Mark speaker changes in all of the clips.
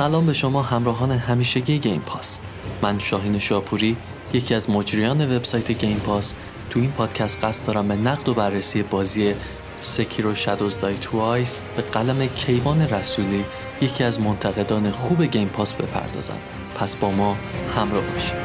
Speaker 1: سلام به شما همراهان همیشگی گیم پاس. من شاهین شاپوری یکی از مجریان وبسایت گیم پاس. تو این پادکست قصد دارم به نقد و بررسی بازی Sekiro Shadows Die Twice به قلم کیوان رسولی یکی از منتقدان خوب گیم پاس بپردازم. پس با ما همراه باشید.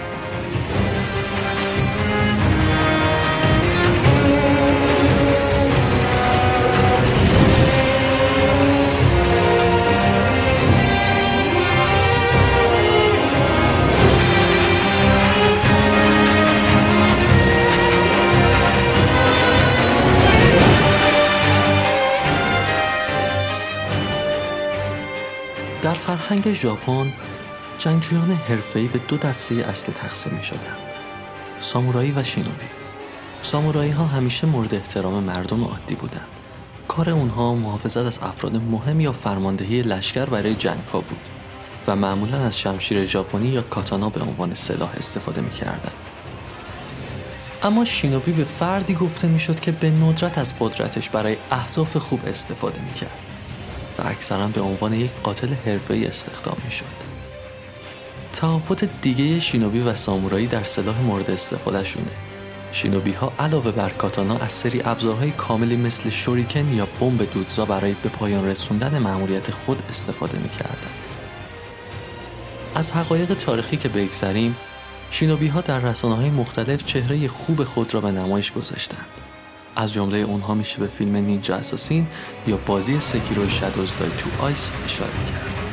Speaker 1: فرهنگ ژاپن جنگجویان حرفه‌ای به دو دسته اصلی تقسیم می شدن. سامورایی و شینوبی سامورایی ها همیشه مورد احترام مردم عادی بودند. کار اونها محافظت از افراد مهم یا فرماندهی لشکر برای جنگ ها بود و معمولا از شمشیر ژاپنی یا کاتانا به عنوان سلاح استفاده می کردن. اما شینوبی به فردی گفته می شد که به ندرت از قدرتش برای اهداف خوب استفاده می کرد. و اکثرا به عنوان یک قاتل حرفه‌ای استخدام می‌شد. تفاوت دیگه شینوبی و سامورایی در سلاح مورد استفاده شونه. شینوبی ها علاوه بر کاتانا از سری ابزارهای کاملی مثل شوریکن یا بمب دودزا برای به پایان رسوندن مأموریت خود استفاده می‌کردند. از حقایق تاریخی که بگذریم شینوبی ها در رسانه های مختلف چهره خوب خود را به نمایش گذاشتند. از جمله اونها میشه به فیلم نینجا اساسین یا بازی سکیرو شادوز دای تو آیس اشاره کرد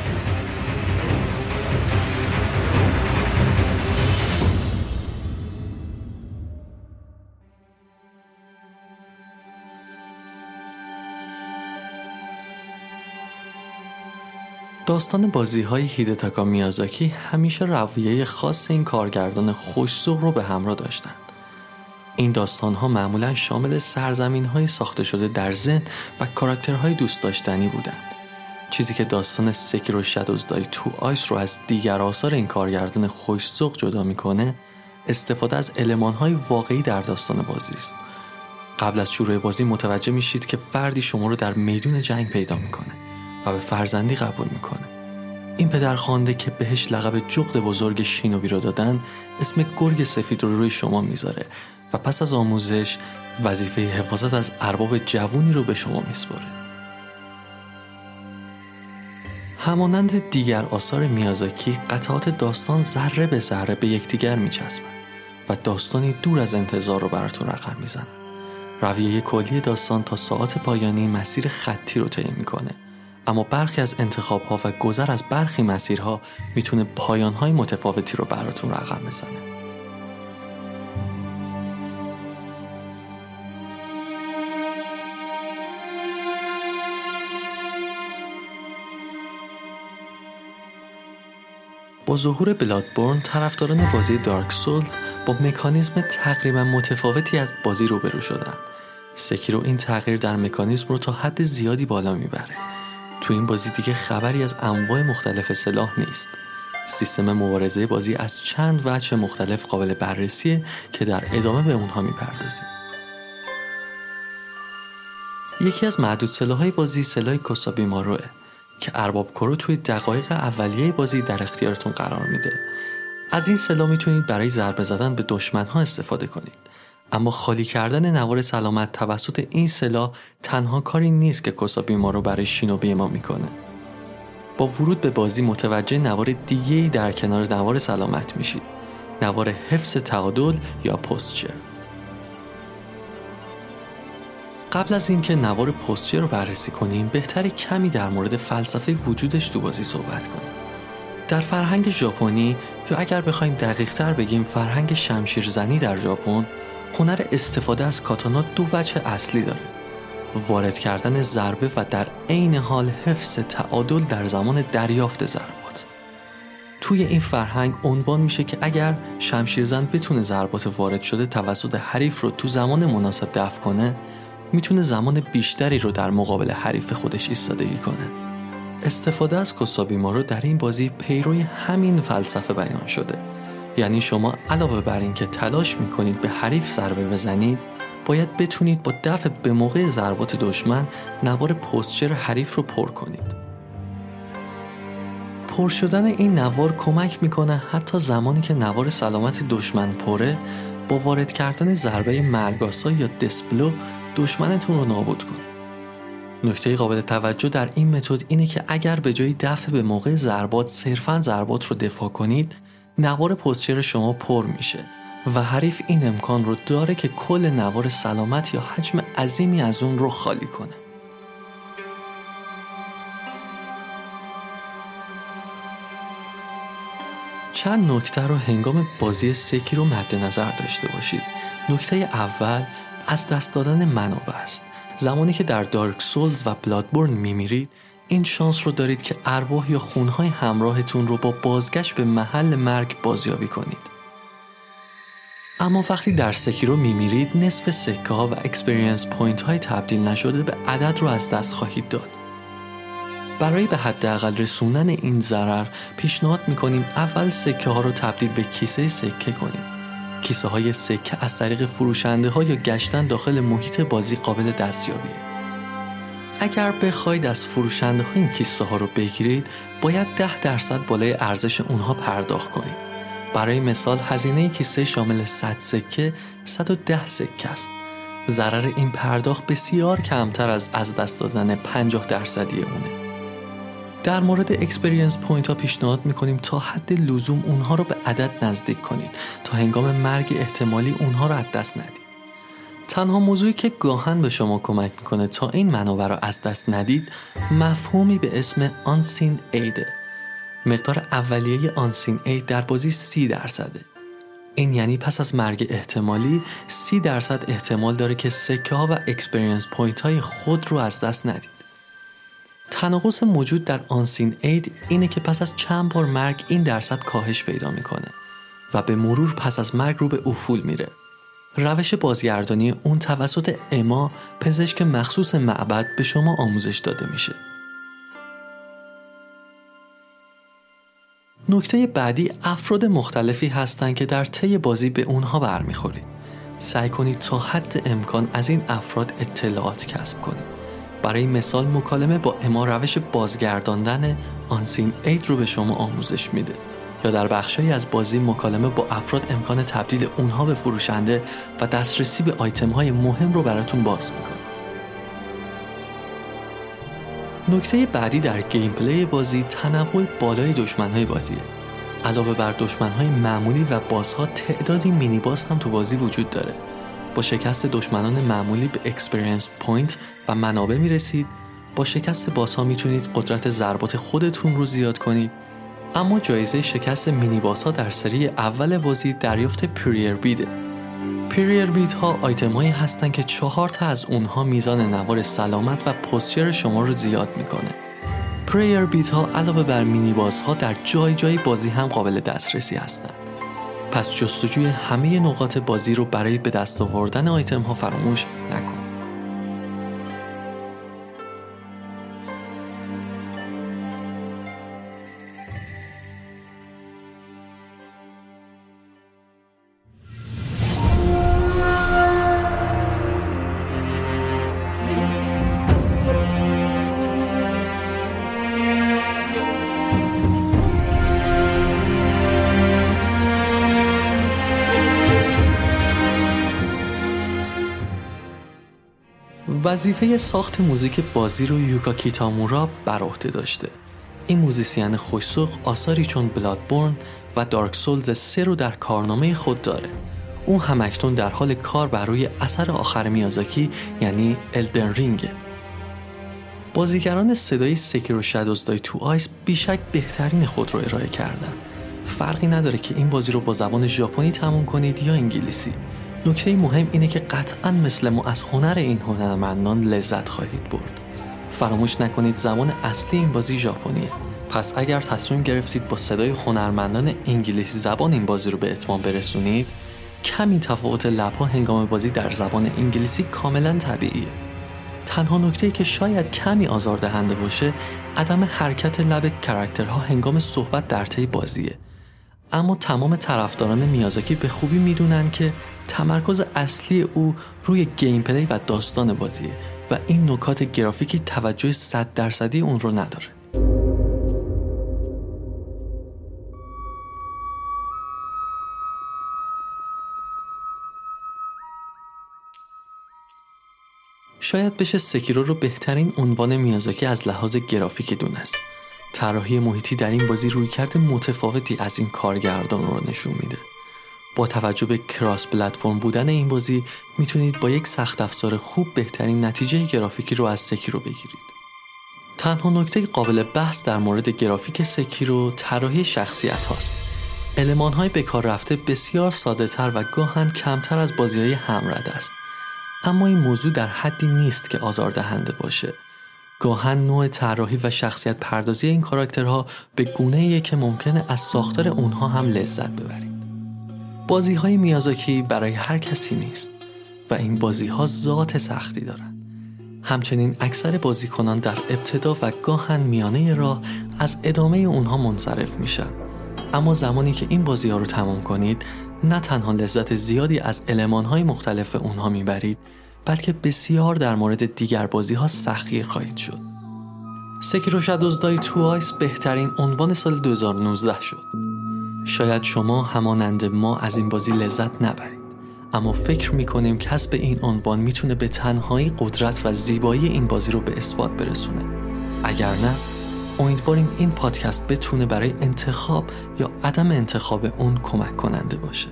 Speaker 1: داستان بازی های هیدتاکا میازاکی همیشه رویه خاص این کارگردان خوشزوق رو به همراه داشتند. این داستان ها معمولا شامل سرزمین های ساخته شده در زن و کاراکترهای دوست داشتنی بودند. چیزی که داستان سکیرو شادوز دای تو آیس رو از دیگر آثار این کارگردان خوشزوق جدا می‌کنه استفاده از علمان های واقعی در داستان بازی است. قبل از شروع بازی متوجه میشید که فردی شما رو در میدون جنگ پیدا می‌کنه و به فرزندی قبول می‌کنه. این پدرخوانده که بهش لقب جغد بزرگ شینوبی رو دادن اسم گرگ سفید رو روی شما می‌ذاره و پس از آموزش وظیفه حفاظت از ارباب جوونی رو به شما میسپره. همانند دیگر آثار میازاکی قطعات داستان ذره به ذره به یکدیگر میچسبند و داستانی دور از انتظار رو براتون رقم می‌زنن. رویه کلی داستان تا ساعت پایانی مسیر خطی رو طی می‌کنه اما برخی از انتخاب ها و گذر از برخی مسیرها می‌تونه پایان های متفاوتی رو براتون رقم بزنه. ظهور بلادبورن طرفداران بازی دارک سولز با مکانیزم تقریبا متفاوتی از بازی روبرو شدن. سکیرو این تغییر در مکانیزم رو تا حد زیادی بالا می‌بره. تو این بازی دیگه خبری از انواع مختلف سلاح نیست. سیستم مبارزه بازی از چند وجه مختلف قابل بررسیه که در ادامه به اونها می‌پردازیم. یکی از معدود سلاحهای بازی سلاح کوسابی ماروه که ارباب کرو توی دقایق اولیه بازی در اختیارتون قرار میده. از این سلاح می‌تونید برای ضربه زدن به دشمنها استفاده کنید. اما خالی کردن نوار سلامت توسط این سلاح تنها کاری نیست که کسابی ما رو برای شینوبی ما می‌کنه. با ورود به بازی متوجه نوار دیگه در کنار نوار سلامت میشید. نوار حفظ تعادل یا پستچر. قبل از اینکه نوار پستچر رو بررسی کنیم بهتری کمی در مورد فلسفه وجودش تو بازی صحبت کنیم. در فرهنگ ژاپنی یا اگر بخوایم دقیق تر بگیم فرهنگ شمشیرزنی در ژاپن هنر استفاده از کاتانا دو وجه اصلی داره. وارد کردن ضربه و در عین حال حفظ تعادل در زمان دریافت ضربات. توی این فرهنگ عنوان میشه که اگر شمشیرزن بتونه ضربات وارد شده توسط حریف رو تو زمان مناسب دفع کنه می‌تونه زمان بیشتری رو در مقابل حریف خودش ایستادگی کنه. استفاده از کسابی ما رو در این بازی پیروی همین فلسفه بیان شده. یعنی شما علاوه بر اینکه تلاش می‌کنید به حریف ضربه بزنید باید بتونید با دفع به موقع ضربات دشمن نوار پستچر حریف رو پر کنید. پر شدن این نوار کمک می‌کنه حتی زمانی که نوار سلامت دشمن پره با وارد کردن ضربه مرگاسا یا دسپلو دشمنتون رو نابود کنید. نکته قابل توجه در این متد اینه که اگر به جای دفع به موقع ضربات صرفا ضربات رو دفاع کنید نوار پستچر شما پر میشه و حریف این امکان رو داره که کل نوار سلامت یا حجم عظیمی از اون رو خالی کنه چند نکته رو هنگام بازی سکی رو مد نظر داشته باشید. نکته اول از دست دادن منابع است. زمانی که در دارک سولز و بلادبورن میمیرید این شانس رو دارید که ارواح یا خونهای همراهتون رو با بازگشت به محل مرگ بازیابی کنید. اما وقتی در سکیرو میمیرید نصف سکه ها و experience point های تبدیل نشده به عدد رو از دست خواهید داد. برای به حداقل رسوندن این ضرر پیشنهاد می‌کنیم اول سکه ها رو تبدیل به کیسه سکه کنید کیسه های سکه از طریق فروشنده ها یا گشتن داخل محیط بازی قابل دستیابیه. اگر بخواید از فروشنده ها این کیسه ها رو بگیرید باید ده درصد بالای ارزش اونها پرداخت کنید. برای مثال هزینه کیسه شامل 100 سکه 110 سکه است. ضرر این پرداخت بسیار کمتر از از دست دادن 50 درصدی اونه. در مورد experience point ها پیشنهاد می‌کنیم تا حد لزوم اونها رو به عدد نزدیک کنید تا هنگام مرگ احتمالی اونها رو از دست ندید. تنها موضوعی که گاهاً به شما کمک می‌کنه تا این منابع رو از دست ندید مفهومی به اسم Unseen Aid ه مقدار اولیه Unseen Aid در بازی سی درصده. این یعنی پس از مرگ احتمالی سی درصد احتمال داره که سکه ها و experience point های خود رو از دست ندید. تناقض موجود در Unseen Aid اینه که پس از چند بار مرگ این درصد کاهش پیدا می‌کنه و به مرور پس از مرگ رو به افول میره روش بازگردانی اون توسط اما پزشک مخصوص معبد به شما آموزش داده میشه نکته بعدی افراد مختلفی هستند که در طی بازی به اونها برمیخورید. سعی کنید تا حد امکان از این افراد اطلاعات کسب کنید. برای مثال مکالمه با اما روش بازگرداندن Unseen Aid رو به شما آموزش میده. یا در بخشی از بازی مکالمه با افراد امکان تبدیل اونها به فروشنده و دسترسی به آیتم های مهم رو براتون باز می‌کنه. نکته بعدی در gameplay بازی تنوع بالای دشمنهای بازیه. علاوه بر دشمنهای معمولی و boss ها تعدادی mini boss هم تو بازی وجود داره. با شکست دشمنان معمولی به experience point و منابع می‌رسید با شکست بازها می‌تونید قدرت ضربات خودتون رو زیاد کنید اما جایزه شکست مینی ها در سری اول بازی دریافت پریر بیده پریر بیت ها آیتم هایی هستن که چهار تا از اونها میزان نوار سلامت و پوستچر شما رو زیاد می‌کنه. پریر بیت ها علاوه بر مینی باز ها در جای جای بازی هم قابل دسترسی هستند. پس جستجوی همه نقاط بازی رو برای به دست آوردن آیتم ها فراموش نکنید. وظیفه ساخت موزیک بازی رو یوکا کیتامورا بر عهده داشته. این موزیسین خوش‌ذوق آثاری چون Bloodborne و Dark Souls سه رو در کارنامه خود داره. او هم‌اکنون در حال کار بر روی اثر آخر میازاکی یعنی Elden Ring ه بازیگران صدای Sekiro Shadows Die Twice بیشک بهترین خود رو ارائه کردن. فرقی نداره که این بازی رو با زبان ژاپنی تموم کنید یا انگلیسی. نکته مهم اینه که قطعا مثل ما از هنر این هنرمندان لذت خواهید برد. فراموش نکنید زمان اصلی این بازی ژاپنیه. پس اگر تصمیم گرفتید با صدای هنرمندان انگلیسی زبان این بازی رو به اتمام برسونید کمی تفاوت لبها هنگام بازی در زبان انگلیسی کاملا طبیعیه. تنها نکته که شاید کمی آزاردهنده باشه عدم حرکت لب کرکترها هنگام صحبت در طی بازیه. اما تمام طرفداران میازاکی به خوبی می‌دونن که تمرکز اصلی او روی gameplay و داستان بازیه و این نکات گرافیکی توجه 100 درصدی اون رو نداره. شاید بشه سکیرو رو بهترین عنوان میازاکی از لحاظ گرافیکی دونست طراحی محیطی در این بازی روی کرده متفاوتی از این کارگردان رو نشون میده. با توجه به کراس پلتفرم بودن این بازی می‌تونید با یک سخت افزار خوب بهترین نتیجه گرافیکی رو از سکیرو بگیرید. تنها نکته قابل بحث در مورد گرافیک سکیرو طراحی شخصیت هاست. علمان های به کار رفته بسیار ساده تر و گاهن کمتر از بازی های همرد است. اما این موضوع در حدی نیست که آزاردهنده باشه. گاهن نوع طراحی و شخصیت پردازی این کاراکترها به گونه که ممکنه از ساختار اونها هم لذت ببرید. بازی های میازاکی برای هر کسی نیست و این بازی ها ذات سختی دارند. همچنین اکثر بازیکنان در ابتدا و گاهن میانه راه از ادامه اونها منصرف میشن. اما زمانی که این بازی ها رو تمام کنید نه تنها لذت زیادی از علمان های مختلف اونها می‌برید بلکه بسیار در مورد دیگر بازی ها سختی خواهید شد. سکیرو شادوز دای تو آیس بهترین عنوان سال 2019 شد. شاید شما همانند ما از این بازی لذت نبرید. اما فکر می‌کنیم کسب این عنوان می‌تونه به تنهایی قدرت و زیبایی این بازی رو به اثبات برسونه. اگر نه امیدواریم این پادکست بتونه برای انتخاب یا عدم انتخاب اون کمک کننده باشه.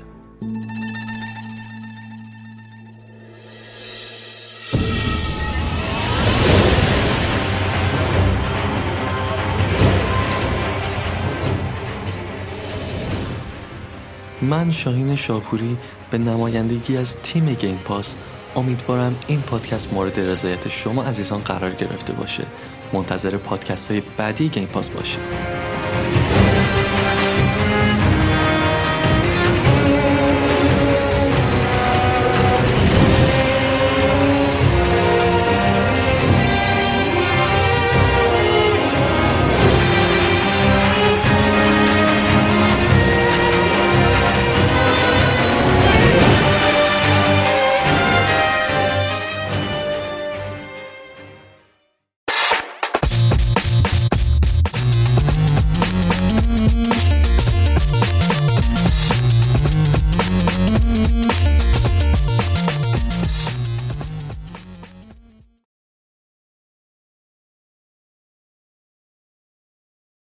Speaker 1: من شاهین شاپوری به نمایندگی از تیم گیم پاس امیدوارم این پادکست مورد رضایت شما عزیزان قرار گرفته باشه. منتظر پادکست های بعدی گیم پاس باشید.